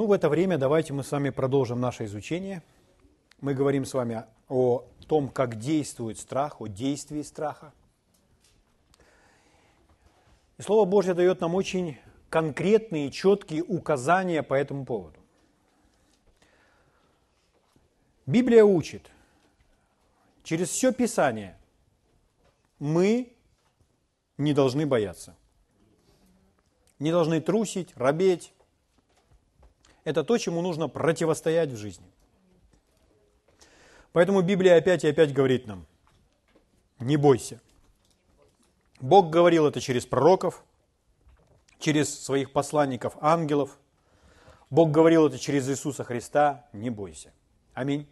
Ну, в это время давайте мы с вами продолжим наше изучение. Мы говорим с вами о том, как действует страх, о действии страха. И Слово Божье дает нам очень конкретные четкие указания по этому поводу. Библия учит, через все Писание мы не должны бояться. Не должны трусить, робеть. Это то, чему нужно противостоять в жизни. Поэтому Библия опять и опять говорит нам, не бойся. Бог говорил это через пророков, через своих посланников, ангелов. Бог говорил это через Иисуса Христа, не бойся. Аминь.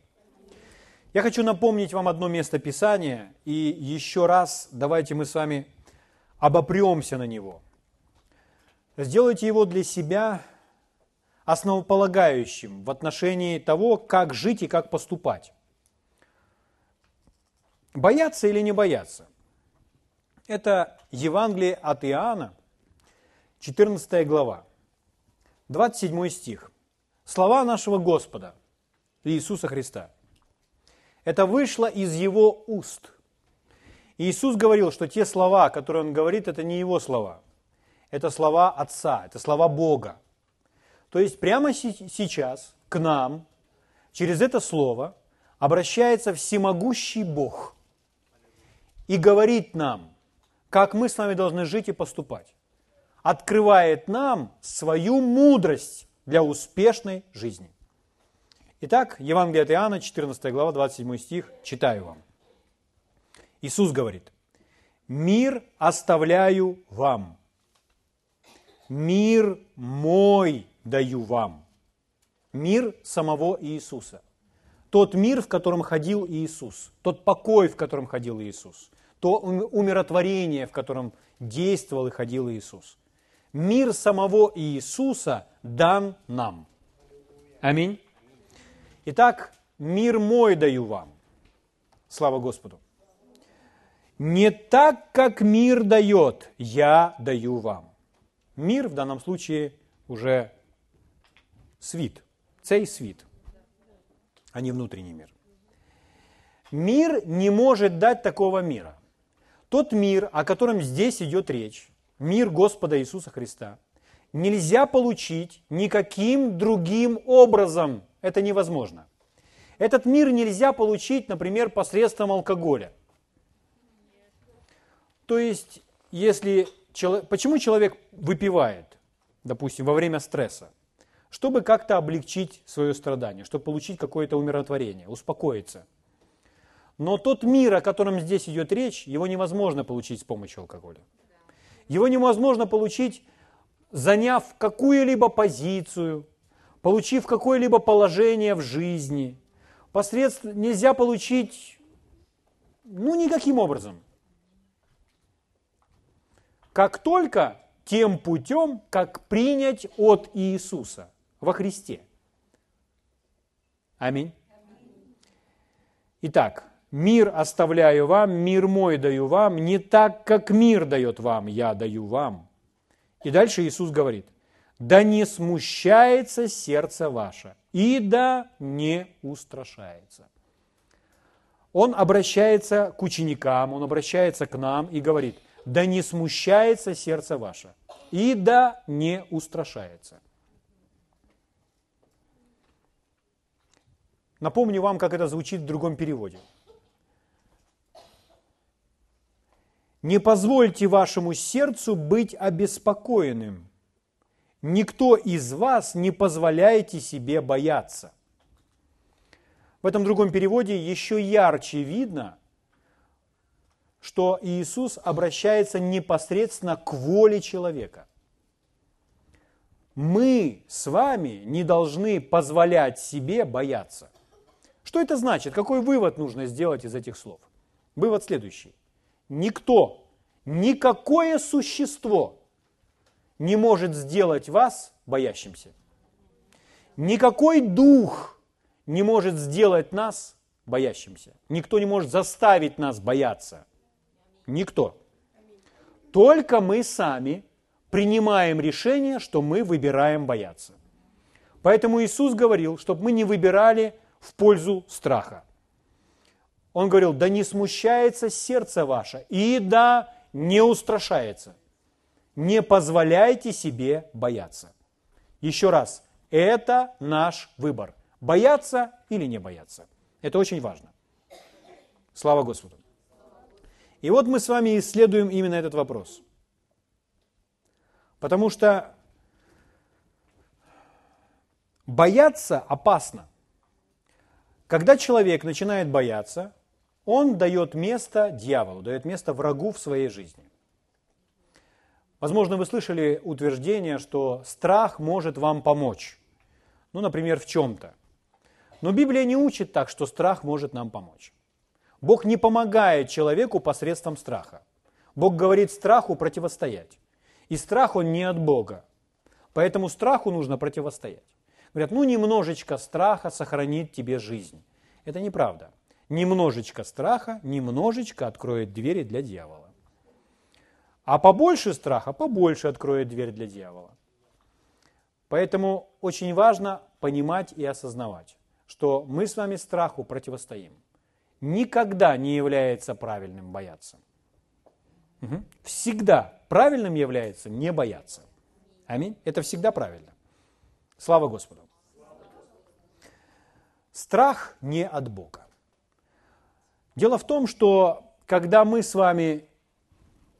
Я хочу напомнить вам одно место Писания, и еще раз давайте мы с вами обопремся на него. Сделайте его для себя основополагающим в отношении того, как жить и как поступать. Бояться или не бояться? Это Евангелие от Иоанна, 14 глава, 27 стих. Слова нашего Господа Иисуса Христа. Это вышло из Его уст. Иисус говорил, что те слова, которые Он говорит, это не Его слова. Это слова Отца, это слова Бога. То есть прямо сейчас к нам через это слово обращается всемогущий Бог и говорит нам, как мы с вами должны жить и поступать. Открывает нам свою мудрость для успешной жизни. Итак, Евангелие от Иоанна, 14 глава, 27 стих, читаю вам. Иисус говорит, «Мир оставляю вам, мир мой даю вам». Мир самого Иисуса. Тот мир, в котором ходил Иисус, тот покой, в котором ходил Иисус, то умиротворение, в котором действовал и ходил Иисус. Мир самого Иисуса дан нам. Аминь. Итак, мир мой даю вам. Слава Господу. Не так, как мир дает, я даю вам. Мир в данном случае уже свит, цей свит, а не внутренний мир. Мир не может дать такого мира. Тот мир, о котором здесь идет речь, мир Господа Иисуса Христа, нельзя получить никаким другим образом. Это невозможно. Этот мир нельзя получить, например, посредством алкоголя. То есть, если почему человек выпивает, допустим, во время стресса? Чтобы как-то облегчить свое страдание, чтобы получить какое-то умиротворение, успокоиться – но тот мир, о котором здесь идет речь, его невозможно получить с помощью алкоголя. Его невозможно получить, заняв какую-либо позицию, получив какое-либо положение в жизни. Посредством нельзя получить, ну, никаким образом. Как только тем путем, как принять от Иисуса во Христе. Аминь. Итак, Мир оставляю вам, мир мой даю вам, не так, как мир дает вам, я даю вам. И дальше Иисус говорит, да не смущается сердце ваше, и да не устрашается. Он обращается к ученикам, он обращается к нам и говорит, да не смущается сердце ваше, и да не устрашается. Напомню вам, как это звучит в другом переводе – Не позвольте вашему сердцу быть обеспокоенным. Никто из вас не позволяйте себе бояться. В этом другом переводе еще ярче видно, что Иисус обращается непосредственно к воле человека. Мы с вами не должны позволять себе бояться. Что это значит? Какой вывод нужно сделать из этих слов? Вывод следующий никто, никакое существо не может сделать вас боящимся. Никакой дух не может сделать нас боящимся. Никто не может заставить нас бояться. Никто. Только мы сами принимаем решение, что мы выбираем бояться. Поэтому Иисус говорил, чтобы мы не выбирали в пользу страха. Он говорил, да не смущается сердце ваше, и да не устрашается. Не позволяйте себе бояться. Еще раз, это наш выбор. Бояться или не бояться. Это очень важно. Слава Господу. И вот мы с вами исследуем именно этот вопрос. Потому что бояться опасно. Когда человек начинает бояться, он дает место дьяволу, дает место врагу в своей жизни. Возможно, вы слышали утверждение, что страх может вам помочь. Ну, например, в чем-то. Но Библия не учит так, что страх может нам помочь. Бог не помогает человеку посредством страха. Бог говорит страху противостоять. И страх он не от Бога. Поэтому страху нужно противостоять. Говорят, ну немножечко страха сохранит тебе жизнь. Это неправда. Немножечко страха немножечко откроет двери для дьявола. А побольше страха побольше откроет дверь для дьявола. Поэтому очень важно понимать и осознавать, что мы с вами страху противостоим. Никогда не является правильным бояться. Всегда правильным является не бояться. Аминь. Это всегда правильно. Слава Господу. Страх не от Бога. Дело в том, что когда мы с вами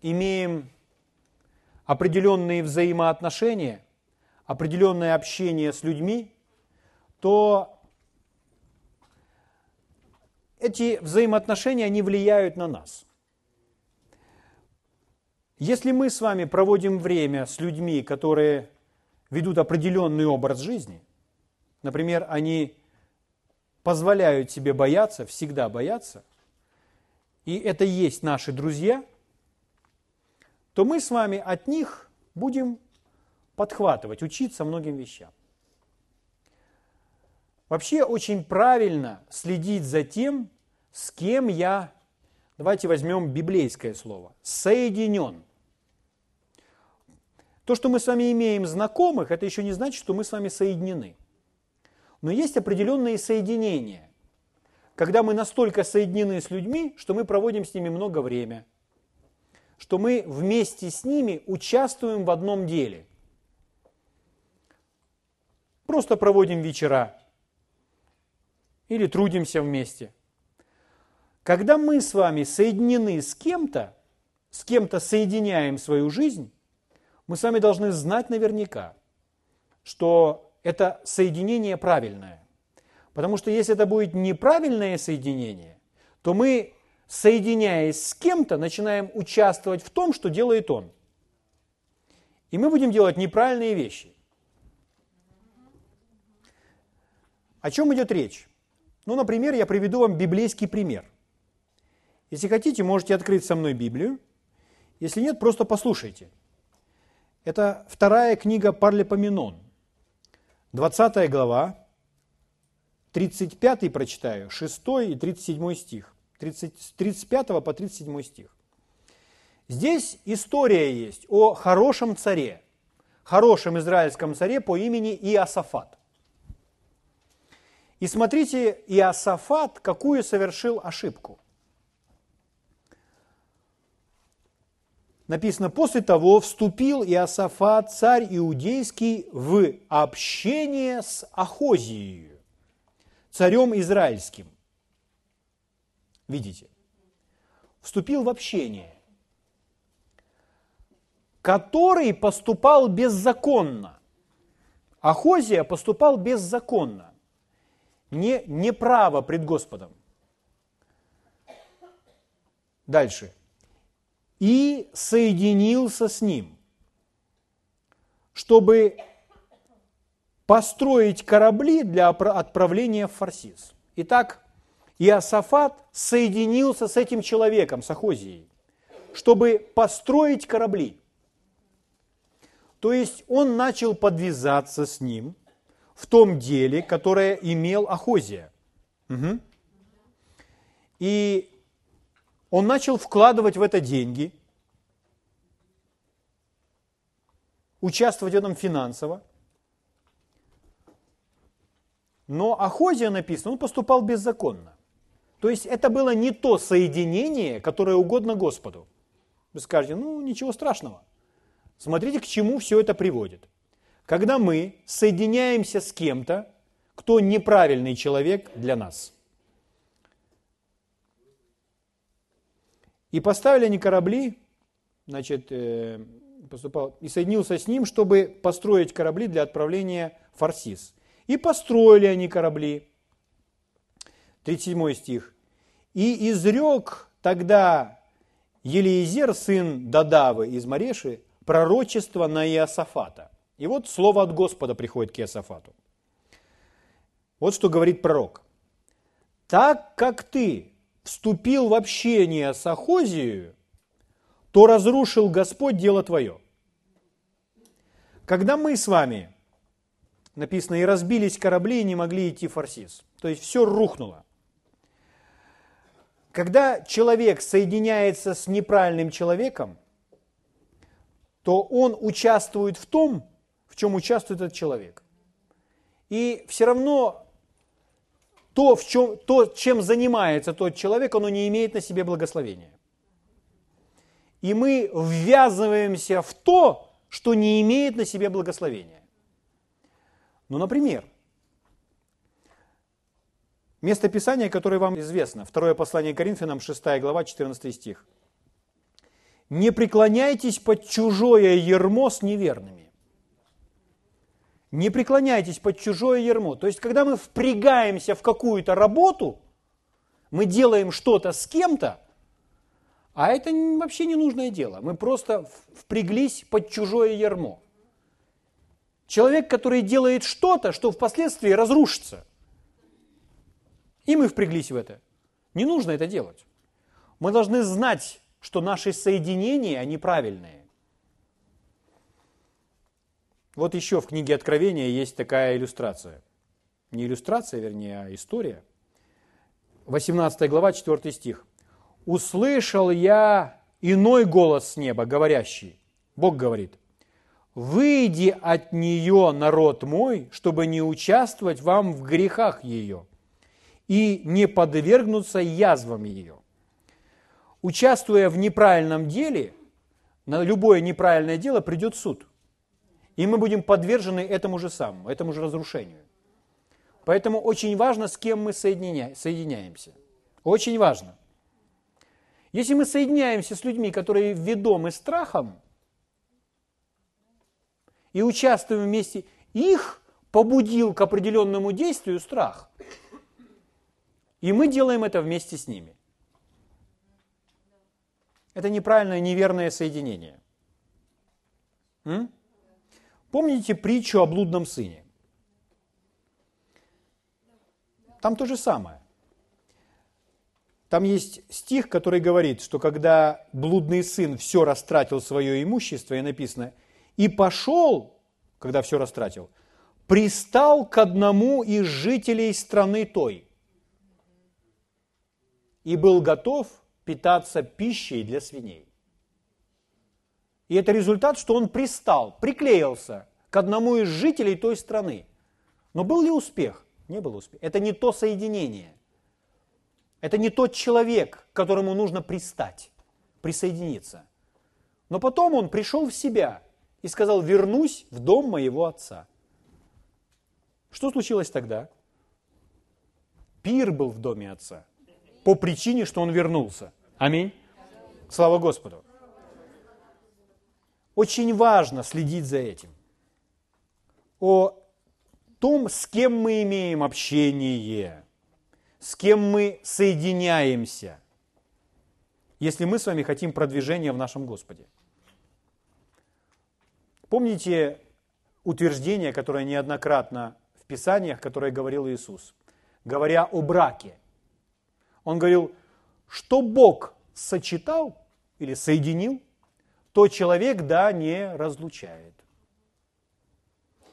имеем определенные взаимоотношения, определенное общение с людьми, то эти взаимоотношения, они влияют на нас. Если мы с вами проводим время с людьми, которые ведут определенный образ жизни, например, они позволяют себе бояться, всегда бояться, и это есть наши друзья, то мы с вами от них будем подхватывать, учиться многим вещам. Вообще очень правильно следить за тем, с кем я, давайте возьмем библейское слово, соединен. То, что мы с вами имеем знакомых, это еще не значит, что мы с вами соединены. Но есть определенные соединения, когда мы настолько соединены с людьми, что мы проводим с ними много времени, что мы вместе с ними участвуем в одном деле. Просто проводим вечера или трудимся вместе. Когда мы с вами соединены с кем-то, с кем-то соединяем свою жизнь, мы с вами должны знать наверняка, что это соединение правильное. Потому что если это будет неправильное соединение, то мы, соединяясь с кем-то, начинаем участвовать в том, что делает он. И мы будем делать неправильные вещи. О чем идет речь? Ну, например, я приведу вам библейский пример. Если хотите, можете открыть со мной Библию. Если нет, просто послушайте. Это вторая книга Парлепоменон, 20 глава, 35 прочитаю, 6 и 37 стих, 30, 35 по 37 стих. Здесь история есть о хорошем царе, хорошем израильском царе по имени Иосафат. И смотрите, Иосафат какую совершил ошибку – написано, после того вступил Иосафат, царь иудейский, в общение с Ахозией, царем израильским. Видите? Вступил в общение, который поступал беззаконно. Ахозия поступал беззаконно, не, неправо пред Господом. Дальше и соединился с ним, чтобы построить корабли для отправления в Фарсис. Итак, Иосафат соединился с этим человеком, с Ахозией, чтобы построить корабли. То есть он начал подвязаться с ним в том деле, которое имел Ахозия. Угу. И он начал вкладывать в это деньги, участвовать в этом финансово. Но Ахозия написано, он поступал беззаконно. То есть это было не то соединение, которое угодно Господу. Вы скажете, ну ничего страшного. Смотрите, к чему все это приводит. Когда мы соединяемся с кем-то, кто неправильный человек для нас. И поставили они корабли, значит, э, поступал, и соединился с ним, чтобы построить корабли для отправления в Фарсис. И построили они корабли. 37 стих. «И изрек тогда Елиезер, сын Дадавы из Мареши, пророчество на Иосафата». И вот слово от Господа приходит к Иосафату. Вот что говорит пророк. «Так как ты вступил в общение с Ахозией, то разрушил Господь дело твое». Когда мы с вами, написано, и разбились корабли, и не могли идти в Фарсис, то есть все рухнуло. Когда человек соединяется с неправильным человеком, то он участвует в том, в чем участвует этот человек. И все равно то, в чем, то, чем занимается тот человек, оно не имеет на себе благословения. И мы ввязываемся в то, что не имеет на себе благословения. Ну, например, место Писания, которое вам известно, второе послание Коринфянам, 6 глава, 14 стих. «Не преклоняйтесь под чужое ермо с неверными, не преклоняйтесь под чужое ермо. То есть, когда мы впрягаемся в какую-то работу, мы делаем что-то с кем-то, а это вообще не нужное дело. Мы просто впряглись под чужое ермо. Человек, который делает что-то, что впоследствии разрушится. И мы впряглись в это. Не нужно это делать. Мы должны знать, что наши соединения, они правильные. Вот еще в книге Откровения есть такая иллюстрация. Не иллюстрация, вернее, а история. 18 глава, 4 стих. «Услышал я иной голос с неба, говорящий». Бог говорит, «Выйди от нее, народ мой, чтобы не участвовать вам в грехах ее и не подвергнуться язвам ее». Участвуя в неправильном деле, на любое неправильное дело придет суд – и мы будем подвержены этому же самому, этому же разрушению. Поэтому очень важно, с кем мы соединя... соединяемся. Очень важно. Если мы соединяемся с людьми, которые ведомы страхом, и участвуем вместе, их побудил к определенному действию страх. И мы делаем это вместе с ними. Это неправильное, неверное соединение. М? Помните притчу о блудном сыне? Там то же самое. Там есть стих, который говорит, что когда блудный сын все растратил свое имущество, и написано, и пошел, когда все растратил, пристал к одному из жителей страны той и был готов питаться пищей для свиней. И это результат, что он пристал, приклеился к одному из жителей той страны. Но был ли успех? Не был успех. Это не то соединение. Это не тот человек, к которому нужно пристать, присоединиться. Но потом он пришел в себя и сказал, вернусь в дом моего отца. Что случилось тогда? Пир был в доме отца по причине, что он вернулся. Аминь. Слава Господу. Очень важно следить за этим. О том, с кем мы имеем общение, с кем мы соединяемся, если мы с вами хотим продвижения в нашем Господе. Помните утверждение, которое неоднократно в Писаниях, которое говорил Иисус, говоря о браке. Он говорил, что Бог сочетал или соединил, то человек, да, не разлучает.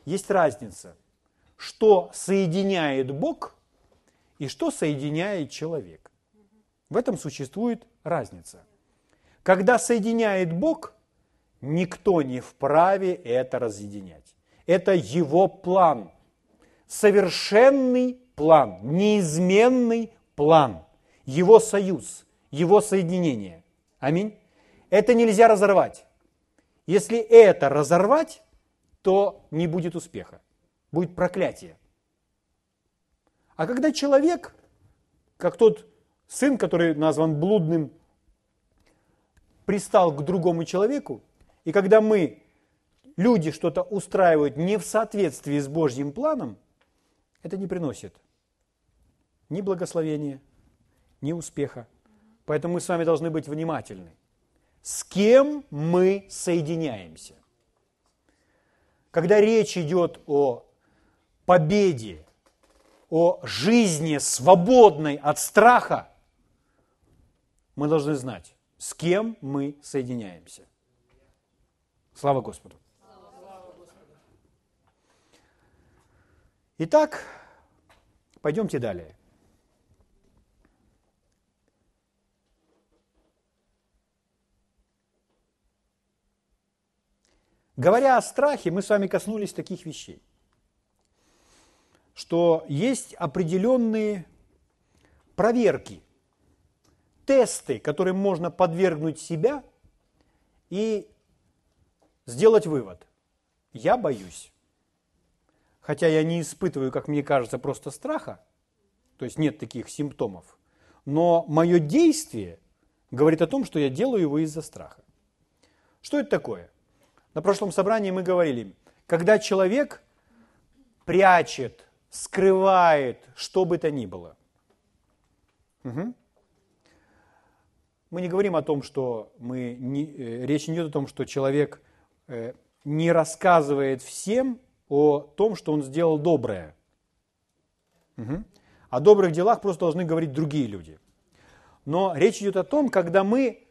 Есть разница, что соединяет Бог и что соединяет человек. В этом существует разница. Когда соединяет Бог, никто не вправе это разъединять. Это его план. совершенный план, неизменный план, его союз, его соединение. Аминь. Это нельзя разорвать. Если это разорвать, то не будет успеха, будет проклятие. А когда человек, как тот сын, который назван блудным, пристал к другому человеку, и когда мы, люди, что-то устраивают не в соответствии с Божьим планом, это не приносит ни благословения, ни успеха. Поэтому мы с вами должны быть внимательны. С кем мы соединяемся? Когда речь идет о победе, о жизни свободной от страха, мы должны знать, с кем мы соединяемся. Слава Господу! Итак, пойдемте далее. Говоря о страхе, мы с вами коснулись таких вещей, что есть определенные проверки, тесты, которым можно подвергнуть себя и сделать вывод. Я боюсь. Хотя я не испытываю, как мне кажется, просто страха, то есть нет таких симптомов, но мое действие говорит о том, что я делаю его из-за страха. Что это такое? На прошлом собрании мы говорили, когда человек прячет, скрывает, что бы то ни было. Угу. Мы не говорим о том, что мы не, э, речь не идет о том, что человек э, не рассказывает всем о том, что он сделал доброе. Угу. О добрых делах просто должны говорить другие люди. Но речь идет о том, когда мы,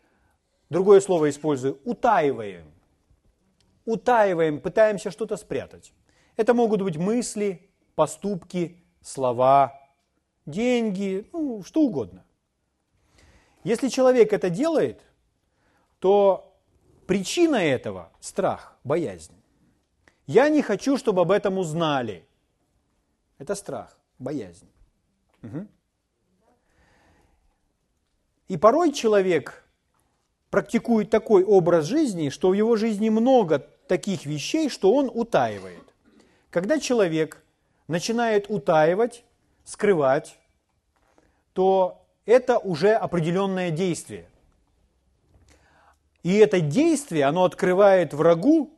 другое слово использую, утаиваем утаиваем, пытаемся что-то спрятать. Это могут быть мысли, поступки, слова, деньги, ну, что угодно. Если человек это делает, то причина этого – страх, боязнь. Я не хочу, чтобы об этом узнали. Это страх, боязнь. Угу. И порой человек практикует такой образ жизни, что в его жизни много таких вещей, что он утаивает. Когда человек начинает утаивать, скрывать, то это уже определенное действие. И это действие, оно открывает врагу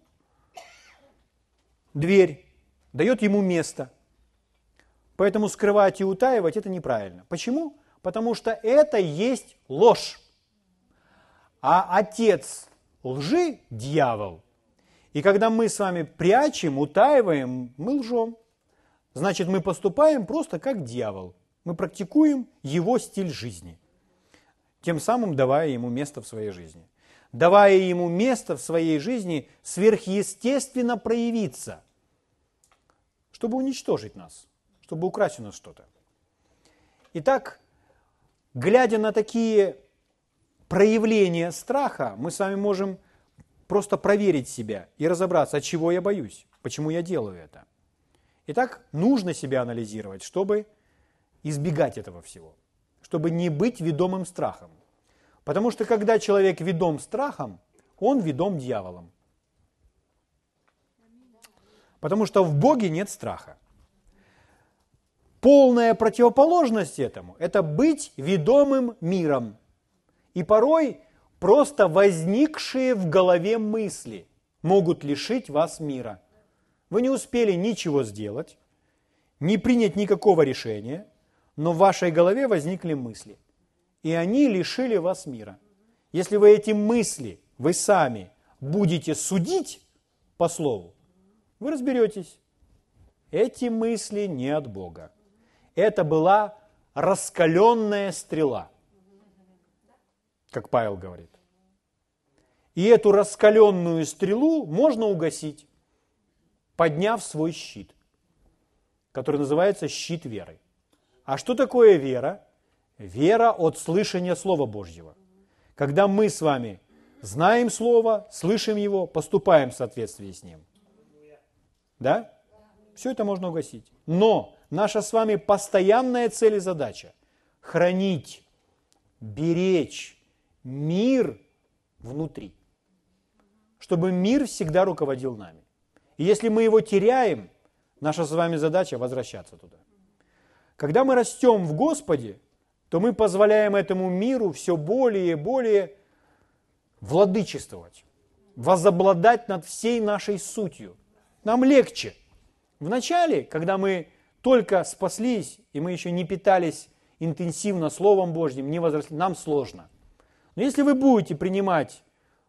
дверь, дает ему место. Поэтому скрывать и утаивать это неправильно. Почему? Потому что это есть ложь. А отец лжи, дьявол, и когда мы с вами прячем, утаиваем, мы лжем. Значит, мы поступаем просто как дьявол. Мы практикуем его стиль жизни, тем самым давая ему место в своей жизни. Давая ему место в своей жизни сверхъестественно проявиться, чтобы уничтожить нас, чтобы украсть у нас что-то. Итак, глядя на такие проявления страха, мы с вами можем просто проверить себя и разобраться, от чего я боюсь, почему я делаю это. Итак, нужно себя анализировать, чтобы избегать этого всего, чтобы не быть ведомым страхом. Потому что когда человек ведом страхом, он ведом дьяволом. Потому что в Боге нет страха. Полная противоположность этому – это быть ведомым миром. И порой Просто возникшие в голове мысли могут лишить вас мира. Вы не успели ничего сделать, не принять никакого решения, но в вашей голове возникли мысли. И они лишили вас мира. Если вы эти мысли, вы сами будете судить по слову, вы разберетесь. Эти мысли не от Бога. Это была раскаленная стрела – как Павел говорит. И эту раскаленную стрелу можно угасить, подняв свой щит, который называется щит веры. А что такое вера? Вера от слышания Слова Божьего. Когда мы с вами знаем Слово, слышим его, поступаем в соответствии с ним. Да? Все это можно угасить. Но наша с вами постоянная цель и задача – хранить, беречь мир внутри. Чтобы мир всегда руководил нами. И если мы его теряем, наша с вами задача – возвращаться туда. Когда мы растем в Господе, то мы позволяем этому миру все более и более владычествовать, возобладать над всей нашей сутью. Нам легче. Вначале, когда мы только спаслись, и мы еще не питались интенсивно Словом Божьим, не возросли, нам сложно. Но если вы будете принимать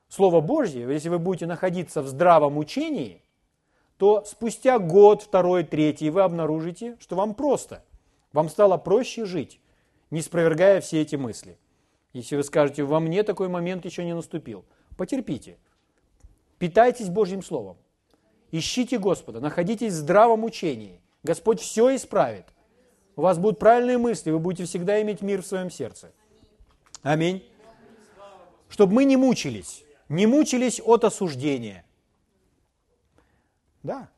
Слово Божье, если вы будете находиться в здравом учении, то спустя год, второй, третий вы обнаружите, что вам просто. Вам стало проще жить, не спровергая все эти мысли. Если вы скажете, во мне такой момент еще не наступил, потерпите. Питайтесь Божьим Словом. Ищите Господа, находитесь в здравом учении. Господь все исправит. У вас будут правильные мысли, вы будете всегда иметь мир в своем сердце. Аминь. Чтобы мы не мучились, не мучились от осуждения. Да.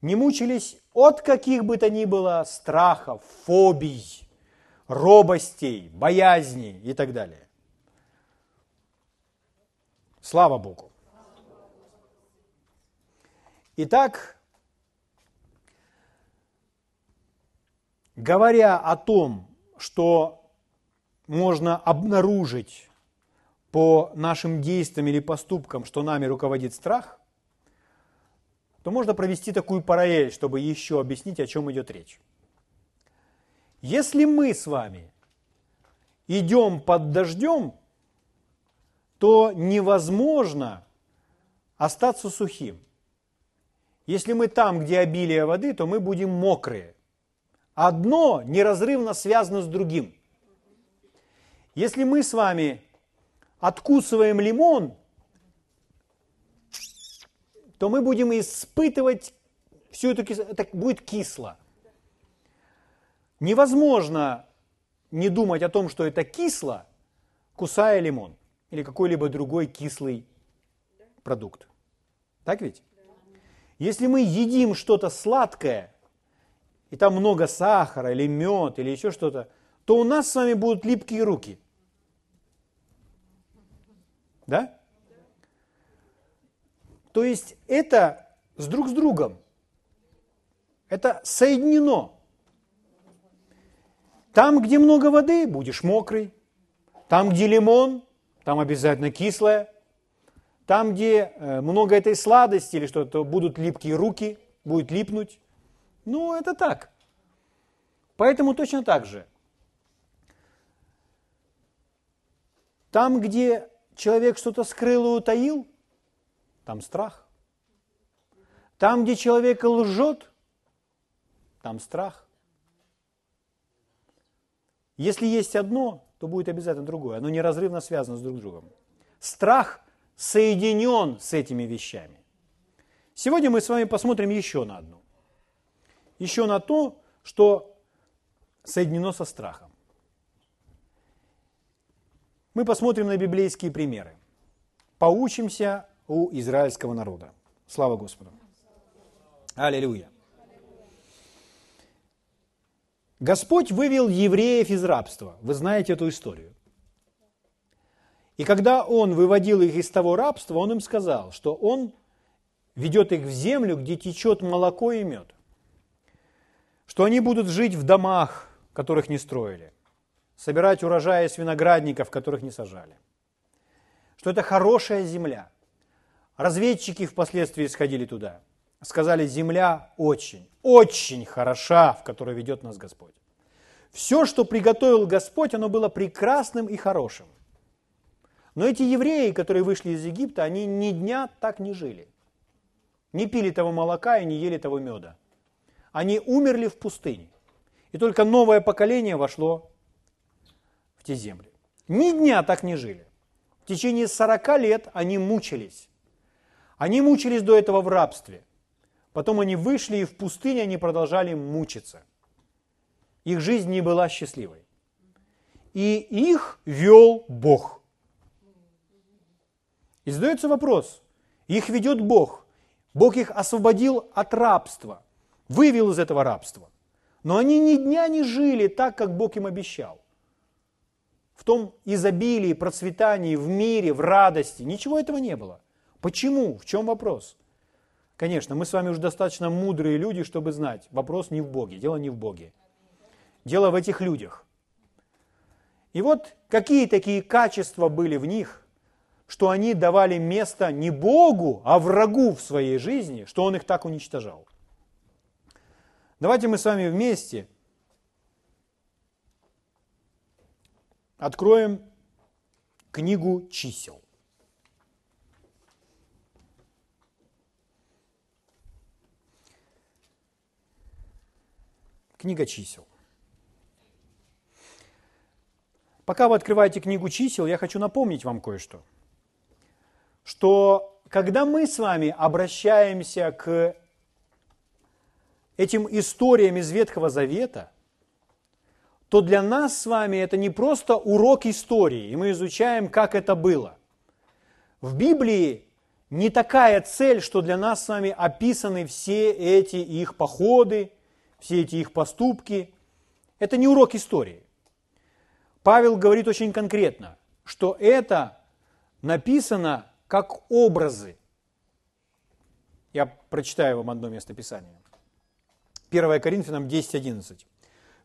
Не мучились от каких бы то ни было страхов, фобий, робостей, боязней и так далее. Слава Богу. Итак, говоря о том, что можно обнаружить по нашим действиям или поступкам, что нами руководит страх, то можно провести такую параллель, чтобы еще объяснить, о чем идет речь. Если мы с вами идем под дождем, то невозможно остаться сухим. Если мы там, где обилие воды, то мы будем мокрые. Одно неразрывно связано с другим. Если мы с вами откусываем лимон, то мы будем испытывать всю эту кислоту, это будет кисло. Невозможно не думать о том, что это кисло, кусая лимон или какой-либо другой кислый продукт. Так ведь? Если мы едим что-то сладкое, и там много сахара или мед или еще что-то, то у нас с вами будут липкие руки. Да? То есть это с друг с другом. Это соединено. Там, где много воды, будешь мокрый. Там, где лимон, там обязательно кислое. Там, где э, много этой сладости или что-то, будут липкие руки, будет липнуть. Ну, это так. Поэтому точно так же. Там, где человек что-то скрыл и утаил, там страх. Там, где человек лжет, там страх. Если есть одно, то будет обязательно другое. Оно неразрывно связано с друг другом. Страх соединен с этими вещами. Сегодня мы с вами посмотрим еще на одну. Еще на то, что соединено со страхом. Мы посмотрим на библейские примеры. Поучимся у израильского народа. Слава Господу. Аллилуйя. Господь вывел евреев из рабства. Вы знаете эту историю. И когда Он выводил их из того рабства, Он им сказал, что Он ведет их в землю, где течет молоко и мед. Что они будут жить в домах, которых не строили. Собирать урожаи из виноградников, которых не сажали. Что это хорошая земля. Разведчики впоследствии сходили туда. Сказали, земля очень, очень хороша, в которой ведет нас Господь. Все, что приготовил Господь, оно было прекрасным и хорошим. Но эти евреи, которые вышли из Египта, они ни дня так не жили. Не пили того молока и не ели того меда. Они умерли в пустыне. И только новое поколение вошло те земли. Ни дня так не жили. В течение 40 лет они мучились. Они мучились до этого в рабстве. Потом они вышли и в пустыне они продолжали мучиться. Их жизнь не была счастливой. И их вел Бог. И задается вопрос, их ведет Бог. Бог их освободил от рабства, вывел из этого рабства. Но они ни дня не жили так, как Бог им обещал. В том изобилии, процветании, в мире, в радости. Ничего этого не было. Почему? В чем вопрос? Конечно, мы с вами уже достаточно мудрые люди, чтобы знать, вопрос не в Боге, дело не в Боге. Дело в этих людях. И вот какие такие качества были в них, что они давали место не Богу, а врагу в своей жизни, что Он их так уничтожал. Давайте мы с вами вместе откроем книгу чисел. Книга чисел. Пока вы открываете книгу чисел, я хочу напомнить вам кое-что. Что когда мы с вами обращаемся к этим историям из Ветхого Завета, то для нас с вами это не просто урок истории, и мы изучаем, как это было. В Библии не такая цель, что для нас с вами описаны все эти их походы, все эти их поступки. Это не урок истории. Павел говорит очень конкретно, что это написано как образы. Я прочитаю вам одно место Писания. 1 Коринфянам 10.11.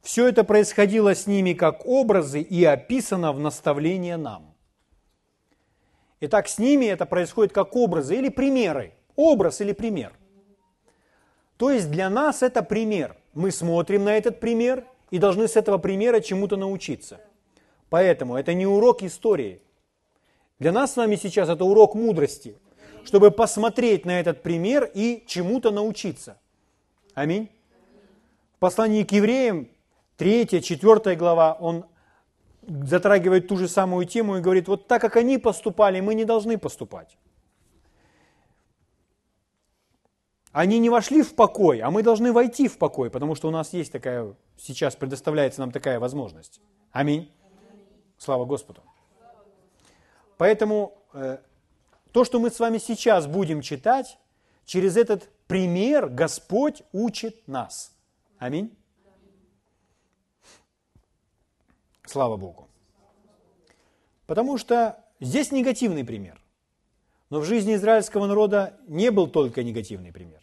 Все это происходило с ними как образы и описано в наставление нам. Итак, с ними это происходит как образы или примеры. Образ или пример. То есть для нас это пример. Мы смотрим на этот пример и должны с этого примера чему-то научиться. Поэтому это не урок истории. Для нас с вами сейчас это урок мудрости, чтобы посмотреть на этот пример и чему-то научиться. Аминь послании к евреям, 3, 4 глава, он затрагивает ту же самую тему и говорит, вот так как они поступали, мы не должны поступать. Они не вошли в покой, а мы должны войти в покой, потому что у нас есть такая, сейчас предоставляется нам такая возможность. Аминь. Слава Господу. Поэтому э, то, что мы с вами сейчас будем читать, через этот пример Господь учит нас. Аминь. Слава Богу. Потому что здесь негативный пример. Но в жизни израильского народа не был только негативный пример.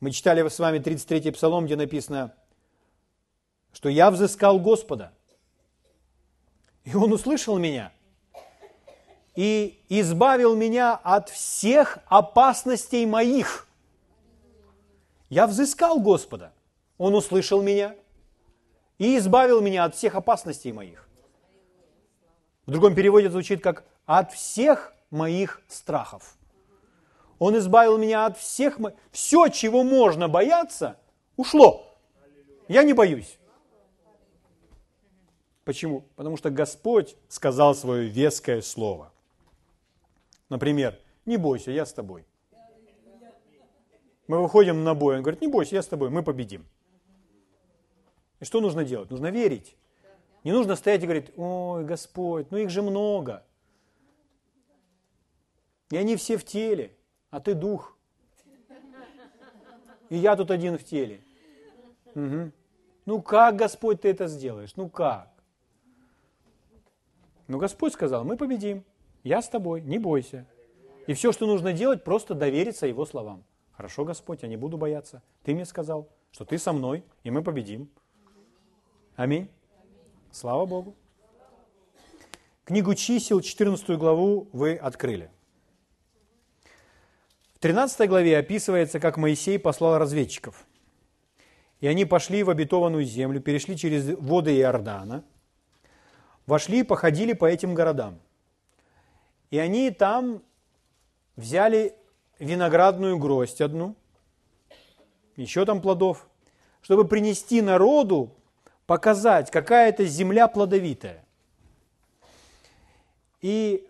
Мы читали с вами 33-й псалом, где написано, что я взыскал Господа, и Он услышал меня, и избавил меня от всех опасностей моих – я взыскал Господа, Он услышал меня и избавил меня от всех опасностей моих. В другом переводе звучит как «от всех моих страхов». Он избавил меня от всех, все, чего можно бояться, ушло. Я не боюсь. Почему? Потому что Господь сказал свое веское слово. Например, не бойся, я с тобой. Мы выходим на бой, он говорит, не бойся, я с тобой, мы победим. И что нужно делать? Нужно верить. Не нужно стоять и говорить, ой, Господь, ну их же много. И они все в теле, а ты дух. И я тут один в теле. Угу. Ну как, Господь, ты это сделаешь? Ну как? Ну Господь сказал, мы победим. Я с тобой, не бойся. И все, что нужно делать, просто довериться Его словам. Хорошо, Господь, я не буду бояться. Ты мне сказал, что ты со мной, и мы победим. Аминь. Слава Богу. Книгу чисел, 14 главу вы открыли. В 13 главе описывается, как Моисей послал разведчиков. И они пошли в обетованную землю, перешли через воды Иордана, вошли и походили по этим городам. И они там взяли виноградную гроздь одну, еще там плодов, чтобы принести народу, показать, какая это земля плодовитая. И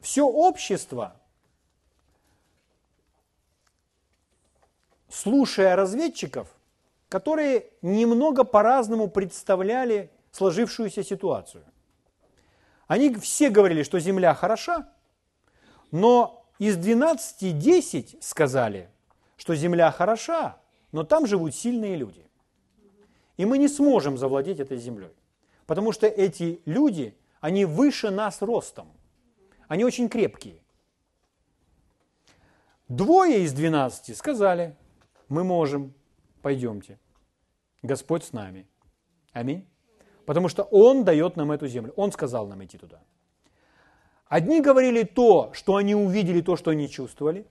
все общество, слушая разведчиков, которые немного по-разному представляли сложившуюся ситуацию. Они все говорили, что земля хороша, но Из 12 10 сказали, что земля хороша, но там живут сильные люди. И мы не сможем завладеть этой землей, потому что эти люди, они выше нас ростом. Они очень крепкие. Двое из двенадцати сказали, мы можем, пойдемте. Господь с нами. Аминь. Потому что Он дает нам эту землю. Он сказал нам идти туда. Одни говорили то, что они увидели, то, что они чувствовали.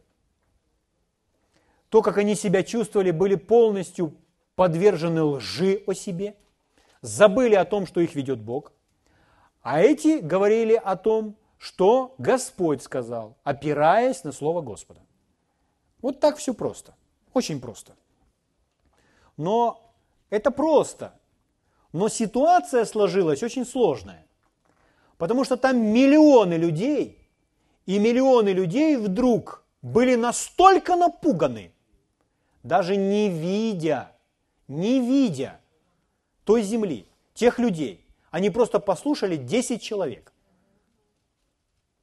То, как они себя чувствовали, были полностью подвержены лжи о себе. Забыли о том, что их ведет Бог. А эти говорили о том, что Господь сказал, опираясь на Слово Господа. Вот так все просто. Очень просто. Но это просто. Но ситуация сложилась очень сложная. Потому что там миллионы людей, и миллионы людей вдруг были настолько напуганы, даже не видя, не видя той земли, тех людей. Они просто послушали 10 человек.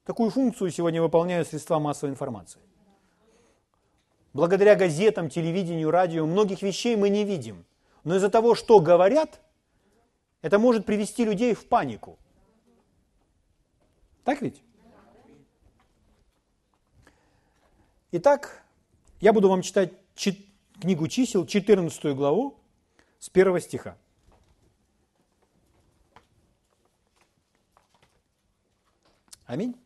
Такую функцию сегодня выполняют средства массовой информации. Благодаря газетам, телевидению, радио многих вещей мы не видим. Но из-за того, что говорят, это может привести людей в панику. Так ведь? Итак, я буду вам читать книгу чисел, 14 главу, с первого стиха. Аминь.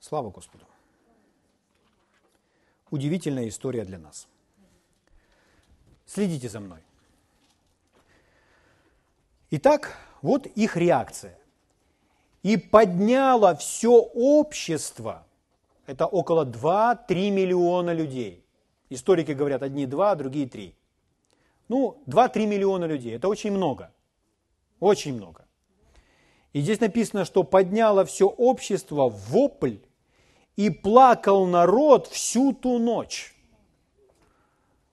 Слава Господу удивительная история для нас. Следите за мной. Итак, вот их реакция. И подняло все общество, это около 2-3 миллиона людей. Историки говорят, одни 2, другие 3. Ну, 2-3 миллиона людей, это очень много. Очень много. И здесь написано, что подняло все общество вопль и плакал народ всю ту ночь.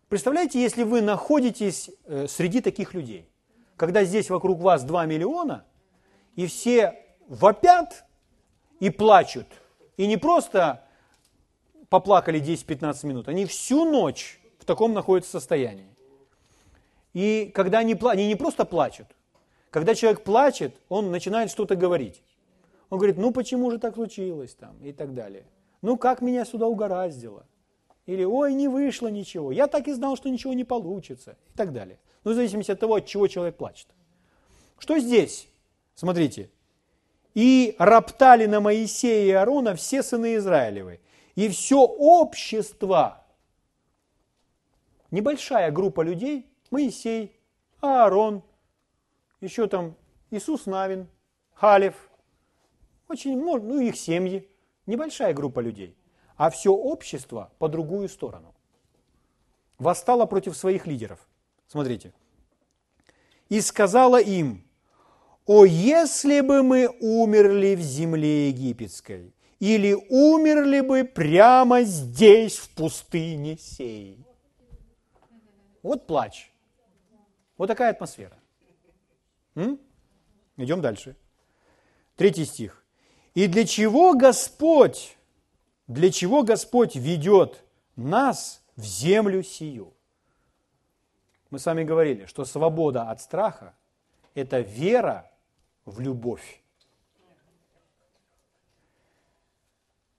Представляете, если вы находитесь э, среди таких людей, когда здесь вокруг вас 2 миллиона, и все вопят и плачут, и не просто поплакали 10-15 минут, они всю ночь в таком находятся состоянии. И когда они, они не просто плачут, когда человек плачет, он начинает что-то говорить. Он говорит, ну почему же так случилось там и так далее ну как меня сюда угораздило? Или ой, не вышло ничего, я так и знал, что ничего не получится и так далее. Ну, в зависимости от того, от чего человек плачет. Что здесь? Смотрите. И роптали на Моисея и Аарона все сыны Израилевы. И все общество, небольшая группа людей, Моисей, Аарон, еще там Иисус Навин, Халев, очень ну их семьи, небольшая группа людей, а все общество по другую сторону. Восстало против своих лидеров. Смотрите. И сказала им, о, если бы мы умерли в земле египетской, или умерли бы прямо здесь, в пустыне сей. Вот плач. Вот такая атмосфера. М? Идем дальше. Третий стих. И для чего Господь, для чего Господь ведет нас в землю сию? Мы с вами говорили, что свобода от страха – это вера в любовь.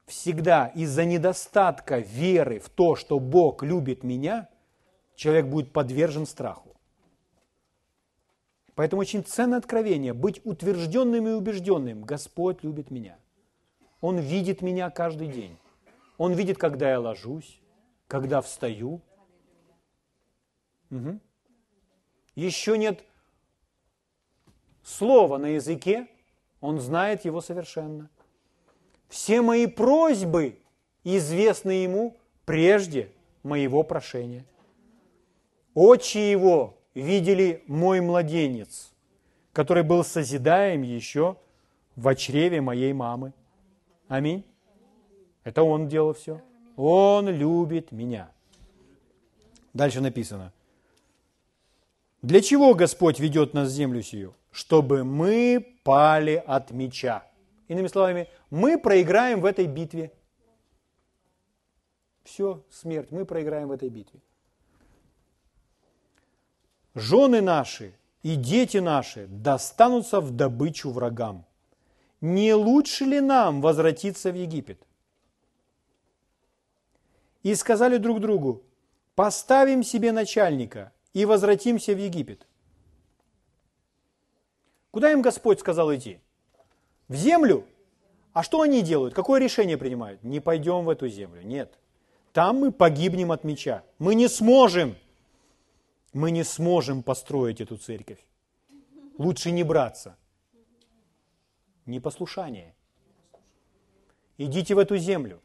Всегда из-за недостатка веры в то, что Бог любит меня, человек будет подвержен страху. Поэтому очень ценное откровение – быть утвержденным и убежденным. Господь любит меня. Он видит меня каждый день. Он видит, когда я ложусь, когда встаю. Угу. Еще нет слова на языке, он знает его совершенно. Все мои просьбы известны ему прежде моего прошения. Очи его видели мой младенец, который был созидаем еще в чреве моей мамы. Аминь. Это он делал все. Он любит меня. Дальше написано. Для чего Господь ведет нас в землю сию? Чтобы мы пали от меча. Иными словами, мы проиграем в этой битве. Все, смерть, мы проиграем в этой битве. Жены наши и дети наши достанутся в добычу врагам. Не лучше ли нам возвратиться в Египет? И сказали друг другу, поставим себе начальника и возвратимся в Египет. Куда им Господь сказал идти? В землю? А что они делают? Какое решение принимают? Не пойдем в эту землю. Нет. Там мы погибнем от меча. Мы не сможем. Мы не сможем построить эту церковь. Лучше не браться. Непослушание. Идите в эту землю.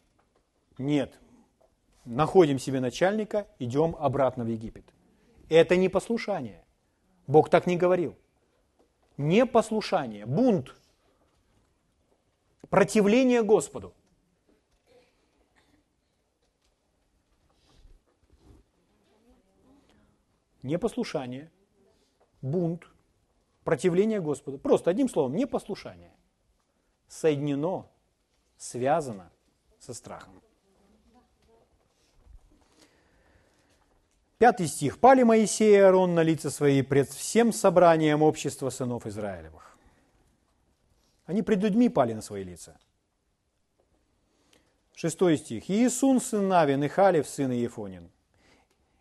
Нет. Находим себе начальника, идем обратно в Египет. Это не послушание. Бог так не говорил. Непослушание, бунт, противление Господу. Непослушание, бунт, противление Господу. Просто одним словом, непослушание соединено, связано со страхом. Пятый стих. «Пали Моисей и Аарон на лица свои пред всем собранием общества сынов Израилевых». Они пред людьми пали на свои лица. Шестой стих. «Иисун, сын Навин, и Халев, сын Ефонин,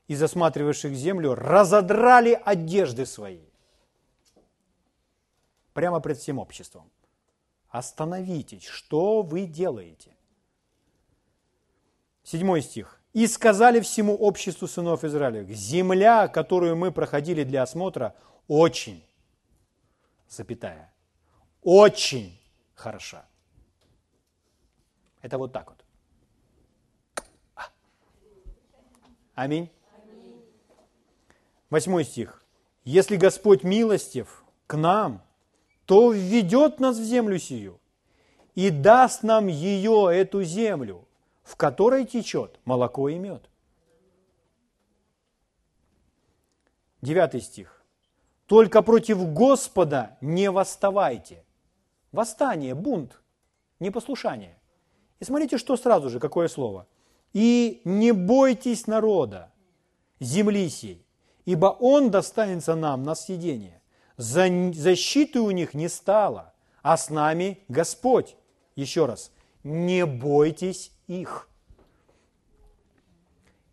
и засматривавших землю, разодрали одежды свои». Прямо пред всем обществом. Остановитесь, что вы делаете? Седьмой стих. И сказали всему обществу сынов Израилевых, земля, которую мы проходили для осмотра, очень, запятая, очень хороша. Это вот так вот. Аминь. Восьмой стих. Если Господь милостив к нам, то введет нас в землю сию и даст нам ее, эту землю, в которой течет молоко и мед. Девятый стих. Только против Господа не восставайте. Восстание, бунт, непослушание. И смотрите, что сразу же, какое слово. И не бойтесь народа, земли сей, ибо он достанется нам на съедение. Защиты у них не стало, а с нами Господь. Еще раз, не бойтесь их.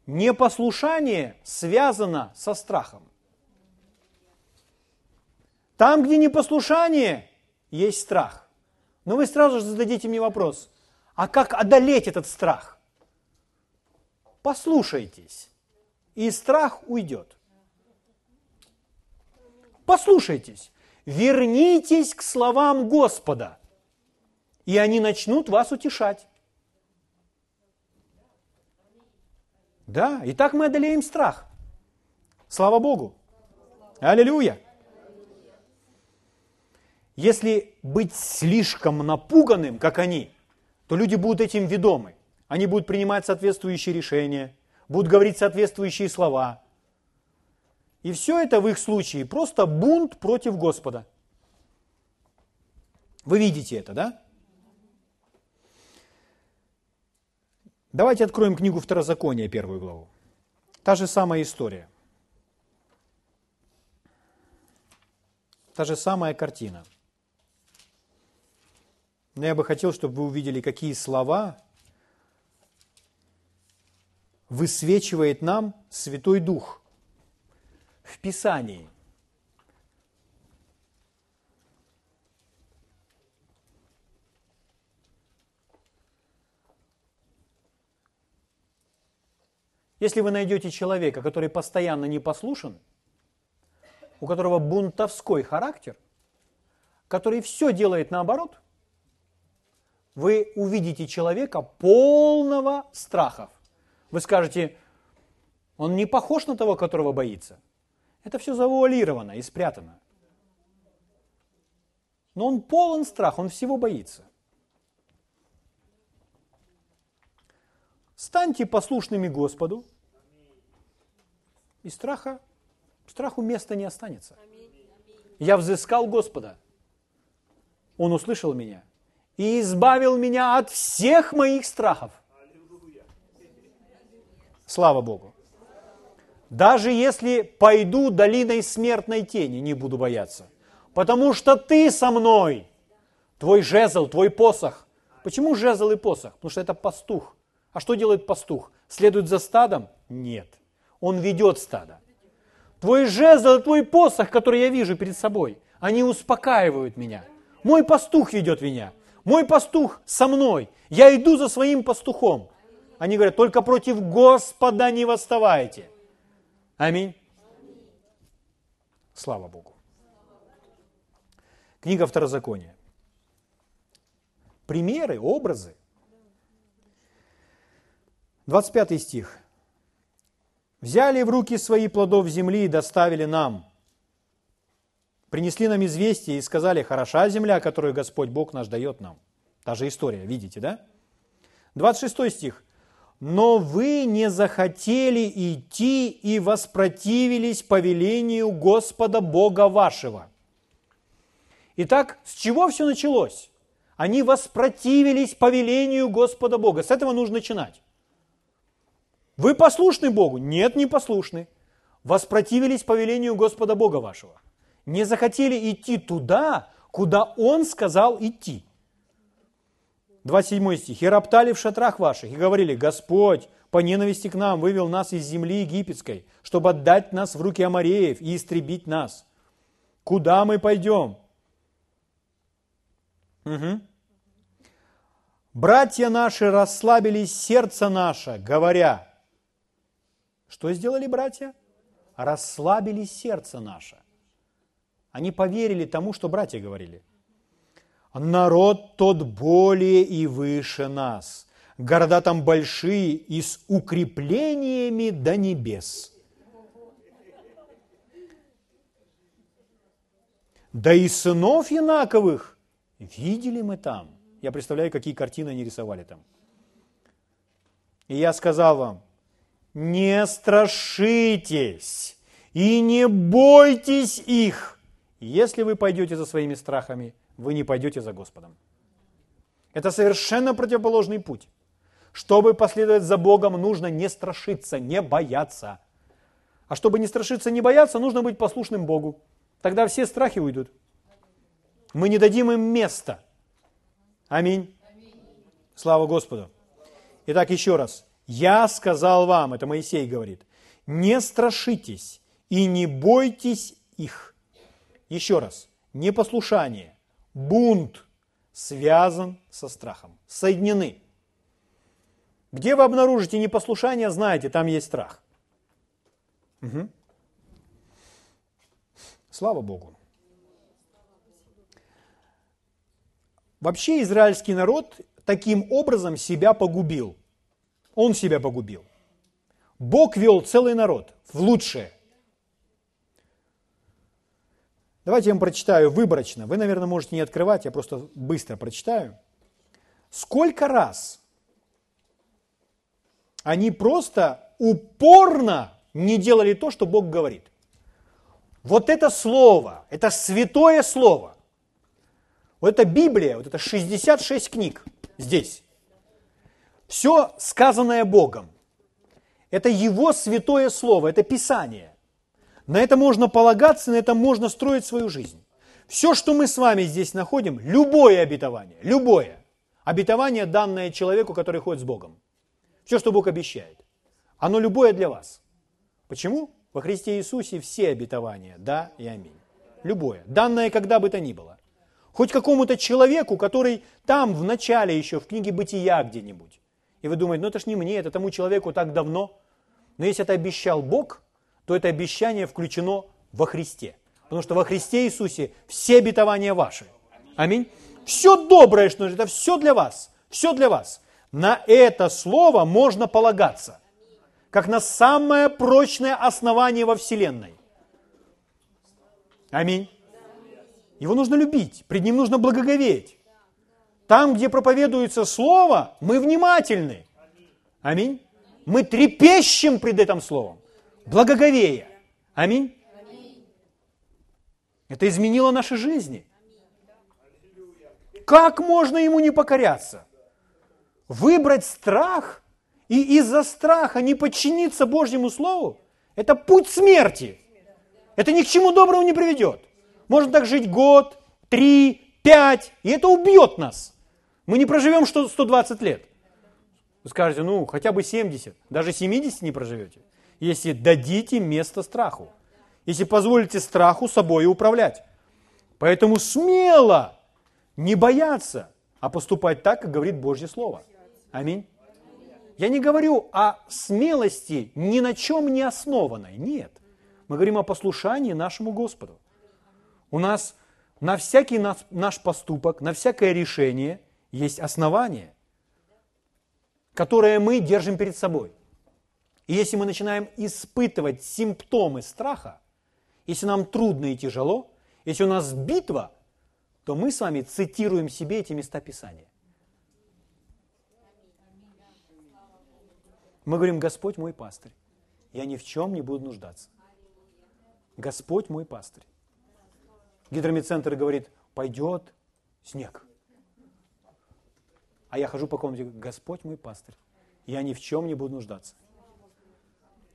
Непослушание связано со страхом. Там, где непослушание, есть страх. Но вы сразу же зададите мне вопрос, а как одолеть этот страх? Послушайтесь, и страх уйдет. Послушайтесь, вернитесь к словам Господа, и они начнут вас утешать. Да, и так мы одолеем страх. Слава Богу. Аллилуйя. Если быть слишком напуганным, как они, то люди будут этим ведомы. Они будут принимать соответствующие решения, будут говорить соответствующие слова. И все это в их случае просто бунт против Господа. Вы видите это, да? Давайте откроем книгу Второзакония, первую главу. Та же самая история. Та же самая картина. Но я бы хотел, чтобы вы увидели, какие слова высвечивает нам Святой Дух в Писании – Если вы найдете человека, который постоянно не послушен, у которого бунтовской характер, который все делает наоборот, вы увидите человека полного страхов. Вы скажете, он не похож на того, которого боится. Это все завуалировано и спрятано. Но он полон страха, он всего боится. Станьте послушными Господу, и страха, страху места не останется. Я взыскал Господа. Он услышал меня и избавил меня от всех моих страхов. Слава Богу. Даже если пойду долиной смертной тени, не буду бояться. Потому что ты со мной. Твой жезл, твой посох. Почему жезл и посох? Потому что это пастух. А что делает пастух? Следует за стадом? Нет. Он ведет стадо. Твой жезл, твой посох, который я вижу перед собой, они успокаивают меня. Мой пастух ведет меня. Мой пастух со мной. Я иду за своим пастухом. Они говорят, только против Господа не восставайте. Аминь. Слава Богу. Книга Второзакония. Примеры, образы. 25 стих. «Взяли в руки свои плодов земли и доставили нам. Принесли нам известие и сказали, хороша земля, которую Господь Бог наш дает нам». Та же история, видите, да? 26 стих. «Но вы не захотели идти и воспротивились повелению Господа Бога вашего». Итак, с чего все началось? Они воспротивились повелению Господа Бога. С этого нужно начинать. Вы послушны Богу? Нет, не послушны. Воспротивились повелению Господа Бога вашего. Не захотели идти туда, куда Он сказал идти. 27 стих. «И роптали в шатрах ваших, и говорили, Господь по ненависти к нам вывел нас из земли египетской, чтобы отдать нас в руки Амареев и истребить нас. Куда мы пойдем? Угу. Братья наши расслабили сердце наше, говоря. Что сделали братья? Расслабили сердце наше. Они поверили тому, что братья говорили. Народ тот более и выше нас. Города там большие и с укреплениями до небес. Да и сынов Янаковых Видели мы там. Я представляю, какие картины они рисовали там. И я сказал вам, не страшитесь и не бойтесь их. Если вы пойдете за своими страхами, вы не пойдете за Господом. Это совершенно противоположный путь. Чтобы последовать за Богом, нужно не страшиться, не бояться. А чтобы не страшиться, не бояться, нужно быть послушным Богу. Тогда все страхи уйдут. Мы не дадим им места. Аминь. Слава Господу. Итак, еще раз. Я сказал вам, это Моисей говорит, не страшитесь и не бойтесь их. Еще раз. Непослушание, бунт связан со страхом. Соединены. Где вы обнаружите непослушание, знаете, там есть страх. Угу. Слава Богу. Вообще израильский народ таким образом себя погубил. Он себя погубил. Бог вел целый народ в лучшее. Давайте я вам прочитаю выборочно. Вы, наверное, можете не открывать, я просто быстро прочитаю. Сколько раз они просто упорно не делали то, что Бог говорит. Вот это слово, это святое слово. Вот это Библия, вот это 66 книг здесь. Все сказанное Богом. Это Его святое Слово, это Писание. На это можно полагаться, на это можно строить свою жизнь. Все, что мы с вами здесь находим, любое обетование, любое обетование, данное человеку, который ходит с Богом. Все, что Бог обещает, оно любое для вас. Почему? Во Христе Иисусе все обетования, да и аминь. Любое, данное когда бы то ни было. Хоть какому-то человеку, который там в начале еще, в книге «Бытия» где-нибудь. И вы думаете, ну это ж не мне, это тому человеку так давно. Но если это обещал Бог, то это обещание включено во Христе. Потому что во Христе Иисусе все обетования ваши. Аминь. Все доброе, что это все для вас. Все для вас. На это слово можно полагаться. Как на самое прочное основание во Вселенной. Аминь. Его нужно любить, пред ним нужно благоговеть. Там, где проповедуется Слово, мы внимательны. Аминь. Мы трепещем пред этим Словом, благоговея. Аминь. Это изменило наши жизни. Как можно ему не покоряться? Выбрать страх и из-за страха не подчиниться Божьему Слову, это путь смерти. Это ни к чему доброму не приведет. Можно так жить год, три, пять, и это убьет нас. Мы не проживем 120 лет. Вы скажете, ну, хотя бы 70, даже 70 не проживете, если дадите место страху, если позволите страху собой управлять. Поэтому смело не бояться, а поступать так, как говорит Божье Слово. Аминь. Я не говорю о смелости ни на чем не основанной. Нет. Мы говорим о послушании нашему Господу. У нас на всякий наш поступок, на всякое решение есть основание, которое мы держим перед собой. И если мы начинаем испытывать симптомы страха, если нам трудно и тяжело, если у нас битва, то мы с вами цитируем себе эти места Писания. Мы говорим, Господь мой пастырь, я ни в чем не буду нуждаться. Господь мой пастырь. Гидромедцентр говорит, пойдет снег. А я хожу по комнате, Господь мой пастырь, я ни в чем не буду нуждаться.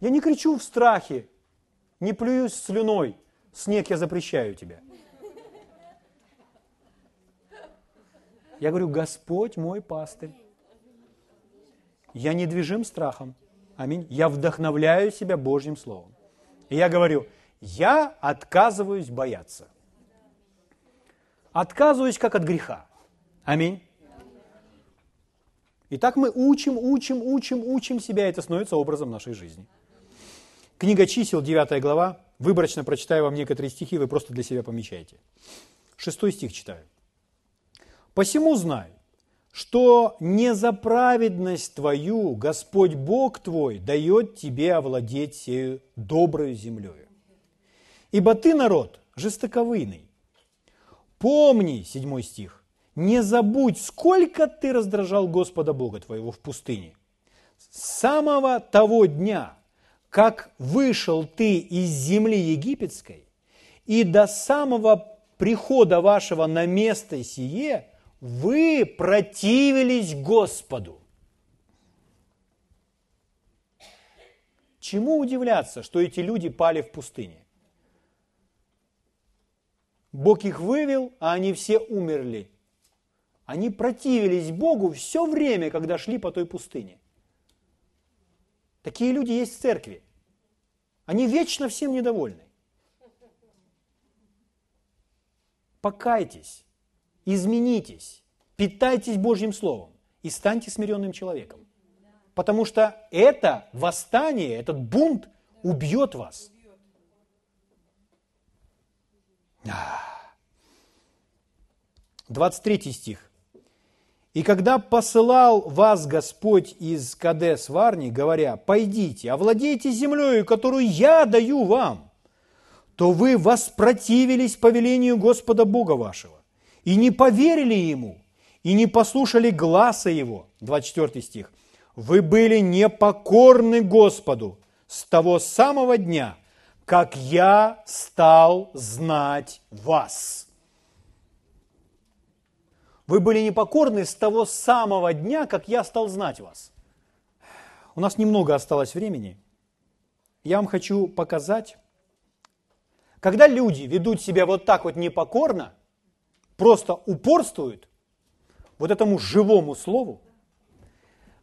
Я не кричу в страхе, не плююсь слюной, снег я запрещаю тебя. Я говорю, Господь мой пастырь, я не движим страхом. Аминь. Я вдохновляю себя Божьим Словом. И я говорю, я отказываюсь бояться. Отказываюсь как от греха. Аминь. И так мы учим, учим, учим, учим себя, и это становится образом нашей жизни. Книга чисел, 9 глава. Выборочно прочитаю вам некоторые стихи, вы просто для себя помечаете. Шестой стих читаю. «Посему знай, что не за праведность твою Господь Бог твой дает тебе овладеть сею доброй землею. Ибо ты народ жестоковыйный. Помни, седьмой стих, не забудь, сколько ты раздражал Господа Бога твоего в пустыне. С самого того дня, как вышел ты из земли египетской, и до самого прихода вашего на место сие – вы противились Господу. Чему удивляться, что эти люди пали в пустыне? Бог их вывел, а они все умерли. Они противились Богу все время, когда шли по той пустыне. Такие люди есть в церкви. Они вечно всем недовольны. Покайтесь изменитесь, питайтесь Божьим Словом и станьте смиренным человеком. Потому что это восстание, этот бунт убьет вас. 23 стих. «И когда посылал вас Господь из Кадес Варни, говоря, «Пойдите, овладейте землей, которую я даю вам», то вы воспротивились повелению Господа Бога вашего и не поверили ему, и не послушали гласа его. 24 стих. Вы были непокорны Господу с того самого дня, как я стал знать вас. Вы были непокорны с того самого дня, как я стал знать вас. У нас немного осталось времени. Я вам хочу показать, когда люди ведут себя вот так вот непокорно – просто упорствуют вот этому живому слову,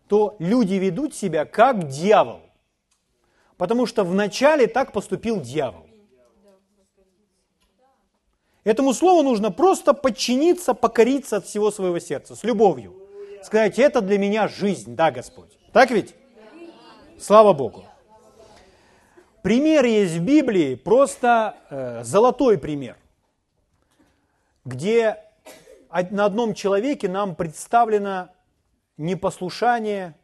то люди ведут себя как дьявол. Потому что вначале так поступил дьявол. Этому слову нужно просто подчиниться, покориться от всего своего сердца, с любовью. Сказать, это для меня жизнь, да, Господь. Так ведь? Слава Богу. Пример есть в Библии, просто э, золотой пример – где на одном человеке нам представлено непослушание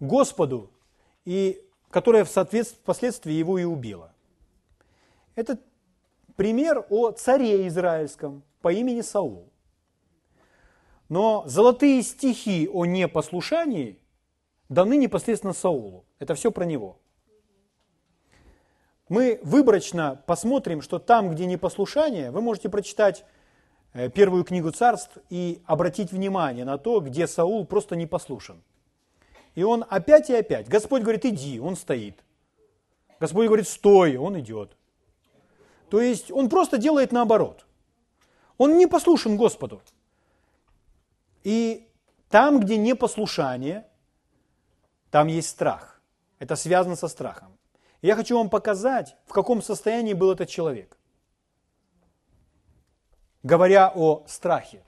Господу, и которое впоследствии его и убило. Это пример о царе израильском по имени Саул. Но золотые стихи о непослушании даны непосредственно Саулу. Это все про него мы выборочно посмотрим, что там, где непослушание, вы можете прочитать э, первую книгу царств и обратить внимание на то, где Саул просто не послушен. И он опять и опять. Господь говорит, иди, он стоит. Господь говорит, стой, он идет. То есть он просто делает наоборот. Он не послушен Господу. И там, где непослушание, там есть страх. Это связано со страхом. я хочу вам показать, в каком состоянии был этот человек. Говоря о страхе.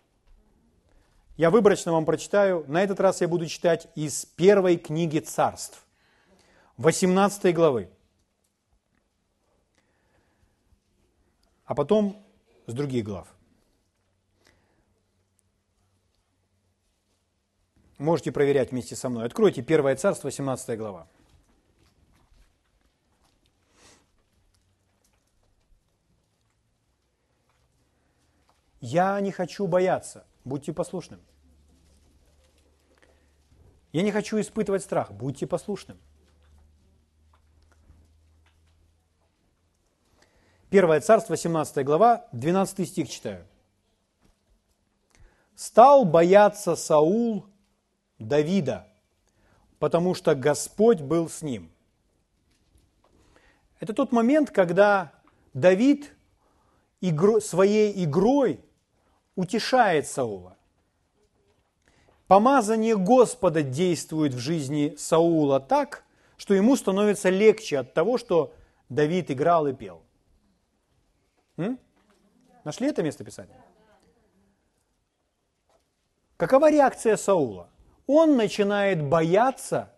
Я выборочно вам прочитаю. На этот раз я буду читать из первой книги царств, 18 главы. А потом с других глав. Можете проверять вместе со мной. Откройте Первое царство, 18 глава. Я не хочу бояться. Будьте послушным. Я не хочу испытывать страх. Будьте послушным. Первое царство, 17 глава, 12 стих читаю. «Стал бояться Саул Давида, потому что Господь был с ним». Это тот момент, когда Давид своей игрой утешает Саула. Помазание Господа действует в жизни Саула так, что ему становится легче от того, что Давид играл и пел. М? Нашли это место Писания? Какова реакция Саула? Он начинает бояться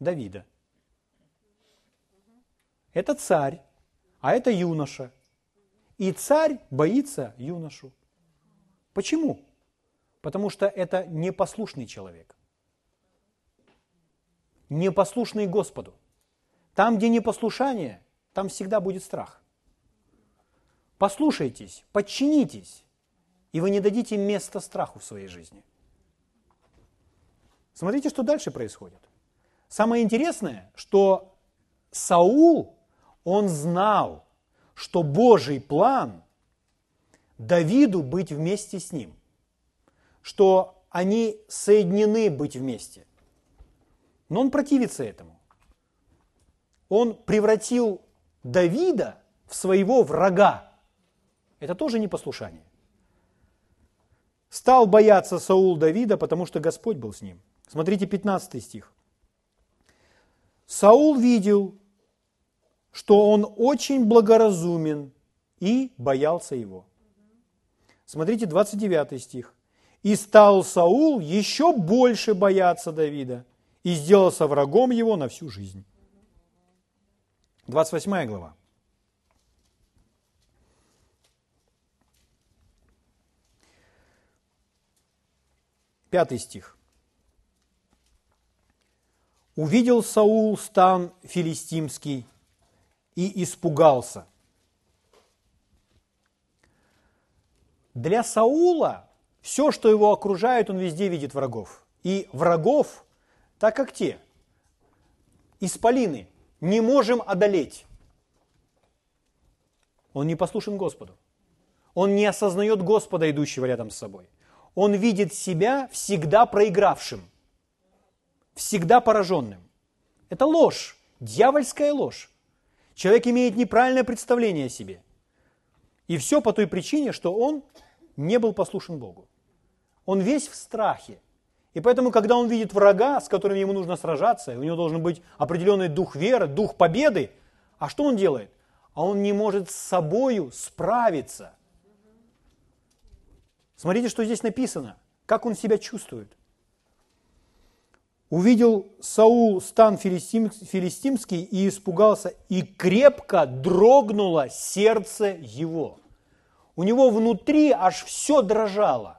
Давида. Это царь, а это юноша. И царь боится юношу. Почему? Потому что это непослушный человек. Непослушный Господу. Там, где непослушание, там всегда будет страх. Послушайтесь, подчинитесь, и вы не дадите места страху в своей жизни. Смотрите, что дальше происходит. Самое интересное, что Саул, он знал, что Божий план Давиду быть вместе с ним, что они соединены быть вместе. Но он противится этому. Он превратил Давида в своего врага. Это тоже непослушание. Стал бояться Саул Давида, потому что Господь был с ним. Смотрите 15 стих. Саул видел, что он очень благоразумен и боялся его. Смотрите, 29 стих. «И стал Саул еще больше бояться Давида, и сделался врагом его на всю жизнь». 28 глава. Пятый стих. «Увидел Саул стан филистимский и испугался, Для Саула все, что его окружает, он везде видит врагов. И врагов, так как те, исполины, не можем одолеть. Он не послушен Господу. Он не осознает Господа, идущего рядом с собой. Он видит себя всегда проигравшим, всегда пораженным. Это ложь, дьявольская ложь. Человек имеет неправильное представление о себе – и все по той причине, что он не был послушен Богу. Он весь в страхе. И поэтому, когда он видит врага, с которым ему нужно сражаться, у него должен быть определенный дух веры, дух победы, а что он делает? А он не может с собою справиться. Смотрите, что здесь написано, как он себя чувствует. Увидел Саул стан филистим, филистимский и испугался, и крепко дрогнуло сердце его. У него внутри аж все дрожало.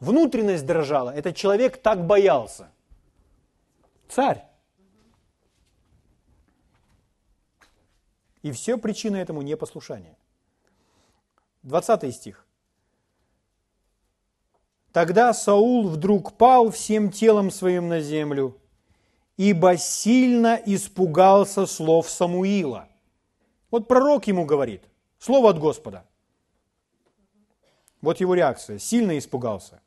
Внутренность дрожала. Этот человек так боялся. Царь. И все причина этому непослушание. 20 стих. Тогда Саул вдруг пал всем телом своим на землю, ибо сильно испугался слов Самуила. Вот пророк ему говорит, слово от Господа. Вот его реакция, сильно испугался.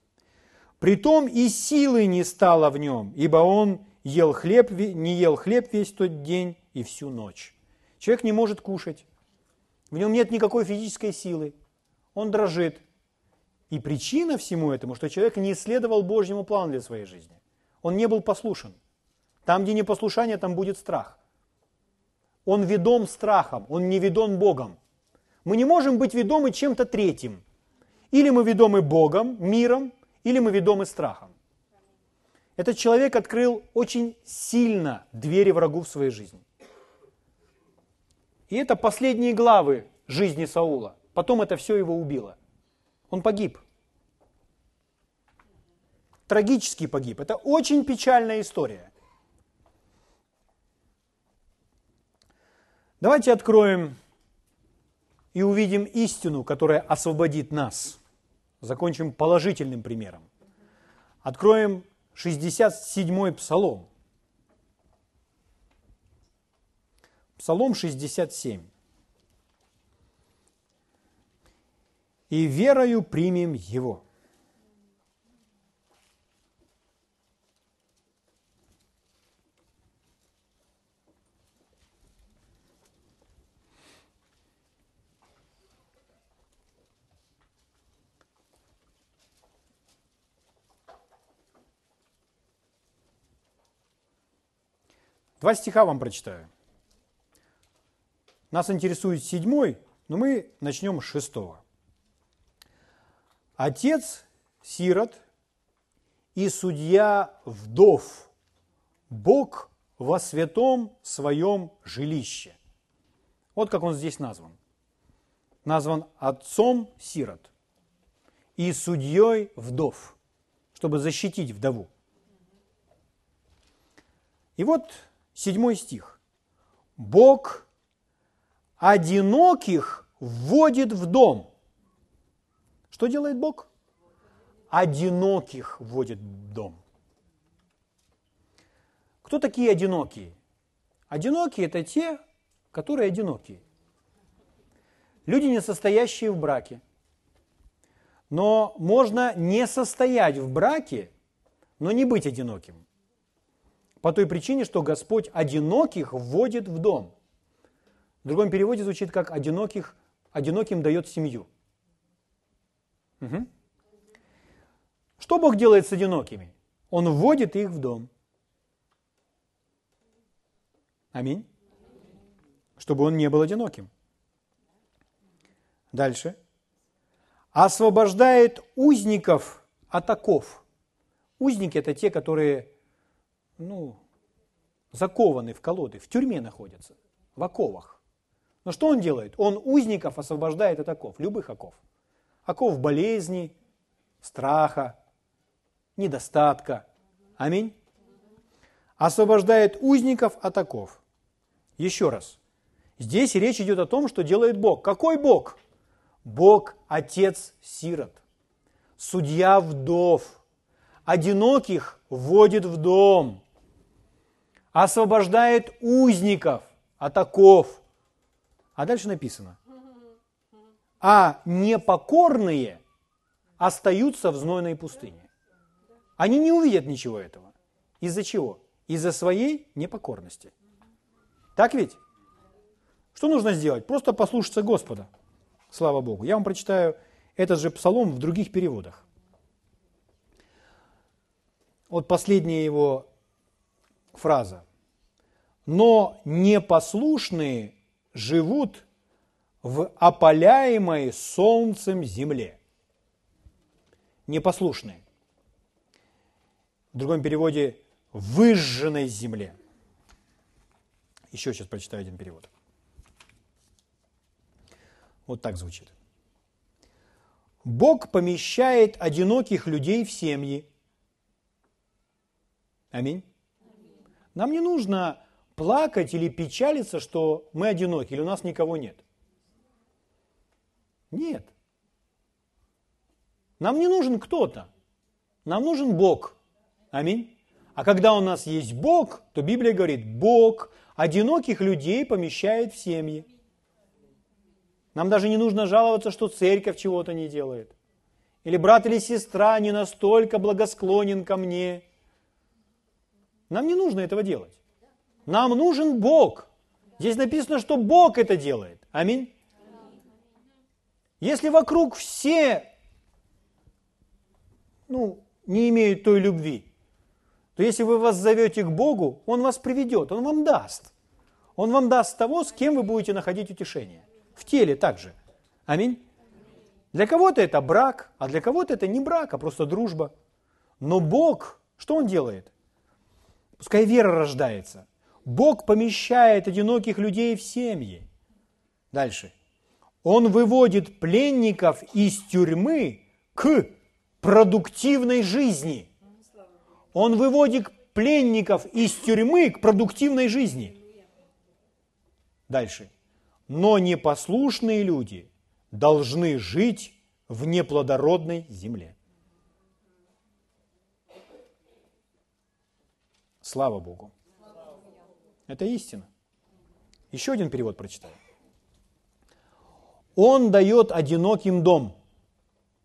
Притом и силы не стало в нем, ибо он ел хлеб, не ел хлеб весь тот день и всю ночь. Человек не может кушать. В нем нет никакой физической силы. Он дрожит. И причина всему этому, что человек не исследовал Божьему плану для своей жизни. Он не был послушен. Там, где непослушание, там будет страх. Он ведом страхом, он не ведом Богом. Мы не можем быть ведомы чем-то третьим. Или мы ведомы Богом, миром, или мы ведомы страхом. Этот человек открыл очень сильно двери врагу в своей жизни. И это последние главы жизни Саула. Потом это все его убило. Он погиб. Трагически погиб. Это очень печальная история. Давайте откроем и увидим истину, которая освободит нас. Закончим положительным примером. Откроем 67-й псалом. Псалом 67. «И верою примем его». Два стиха вам прочитаю. Нас интересует седьмой, но мы начнем с шестого. Отец сирот и судья вдов, Бог во святом своем жилище. Вот как он здесь назван. Назван отцом сирот и судьей вдов, чтобы защитить вдову. И вот Седьмой стих. Бог одиноких вводит в дом. Что делает Бог? Одиноких вводит в дом. Кто такие одинокие? Одинокие – это те, которые одинокие. Люди, не состоящие в браке. Но можно не состоять в браке, но не быть одиноким. По той причине, что Господь одиноких вводит в дом. В другом переводе звучит как одиноких, одиноким дает семью. Угу. Что Бог делает с одинокими? Он вводит их в дом. Аминь. Чтобы он не был одиноким. Дальше. Освобождает узников от. Узники – это те, которые ну, закованы в колоды, в тюрьме находятся, в оковах. Но что он делает? Он узников освобождает от оков, любых оков. Оков болезни, страха, недостатка. Аминь. Освобождает узников от оков. Еще раз. Здесь речь идет о том, что делает Бог. Какой Бог? Бог – Отец сирот, судья вдов, одиноких вводит в дом, освобождает узников от оков. А дальше написано, а непокорные остаются в знойной пустыне. Они не увидят ничего этого. Из-за чего? Из-за своей непокорности. Так ведь? Что нужно сделать? Просто послушаться Господа. Слава Богу. Я вам прочитаю этот же псалом в других переводах. Вот последняя его фраза. Но непослушные живут в опаляемой солнцем земле. Непослушные. В другом переводе выжженной земле. Еще сейчас прочитаю один перевод. Вот так звучит. Бог помещает одиноких людей в семьи, Аминь. Нам не нужно плакать или печалиться, что мы одиноки или у нас никого нет. Нет. Нам не нужен кто-то. Нам нужен Бог. Аминь. А когда у нас есть Бог, то Библия говорит, Бог одиноких людей помещает в семьи. Нам даже не нужно жаловаться, что церковь чего-то не делает. или брат или сестра не настолько благосклонен ко мне. Нам не нужно этого делать. Нам нужен Бог. Здесь написано, что Бог это делает. Аминь. Если вокруг все ну, не имеют той любви, то если вы вас зовете к Богу, Он вас приведет, Он вам даст. Он вам даст того, с кем вы будете находить утешение. В теле также. Аминь. Для кого-то это брак, а для кого-то это не брак, а просто дружба. Но Бог, что Он делает? Пускай вера рождается. Бог помещает одиноких людей в семьи. Дальше. Он выводит пленников из тюрьмы к продуктивной жизни. Он выводит пленников из тюрьмы к продуктивной жизни. Дальше. Но непослушные люди должны жить в неплодородной земле. Слава Богу. Это истина. Еще один перевод прочитаю. Он дает одиноким дом,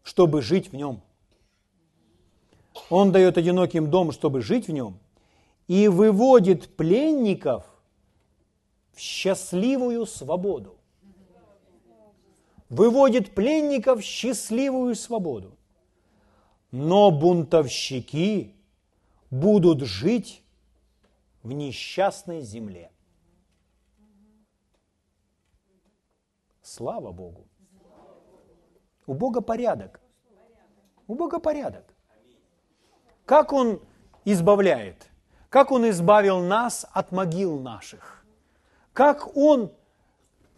чтобы жить в нем. Он дает одиноким дом, чтобы жить в нем, и выводит пленников в счастливую свободу. Выводит пленников в счастливую свободу. Но бунтовщики будут жить в несчастной земле. Слава Богу. У Бога порядок. У Бога порядок. Как Он избавляет? Как Он избавил нас от могил наших? Как Он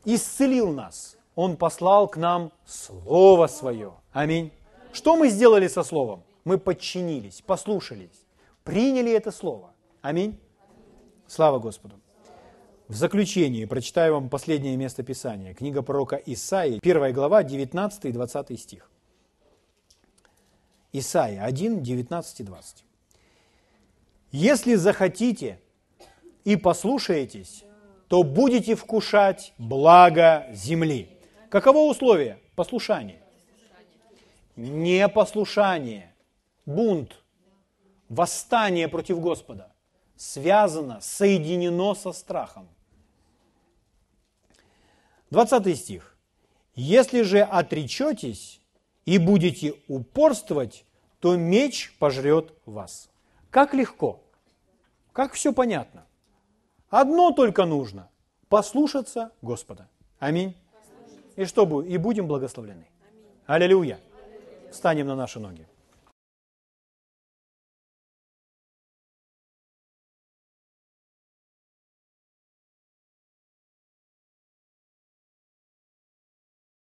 исцелил нас? Он послал к нам Слово Свое. Аминь. Что мы сделали со Словом? Мы подчинились, послушались, приняли это Слово. Аминь. Слава Господу. В заключение прочитаю вам последнее место Писания. Книга пророка Исаии, 1 глава, 19 и 20 стих. Исаия 1, 19 и 20. «Если захотите и послушаетесь, то будете вкушать благо земли». Каково условие? Послушание. Непослушание, бунт, восстание против Господа связано, соединено со страхом. 20 стих. «Если же отречетесь и будете упорствовать, то меч пожрет вас». Как легко, как все понятно. Одно только нужно – послушаться Господа. Аминь. И чтобы и будем благословлены. Аллилуйя. Встанем на наши ноги.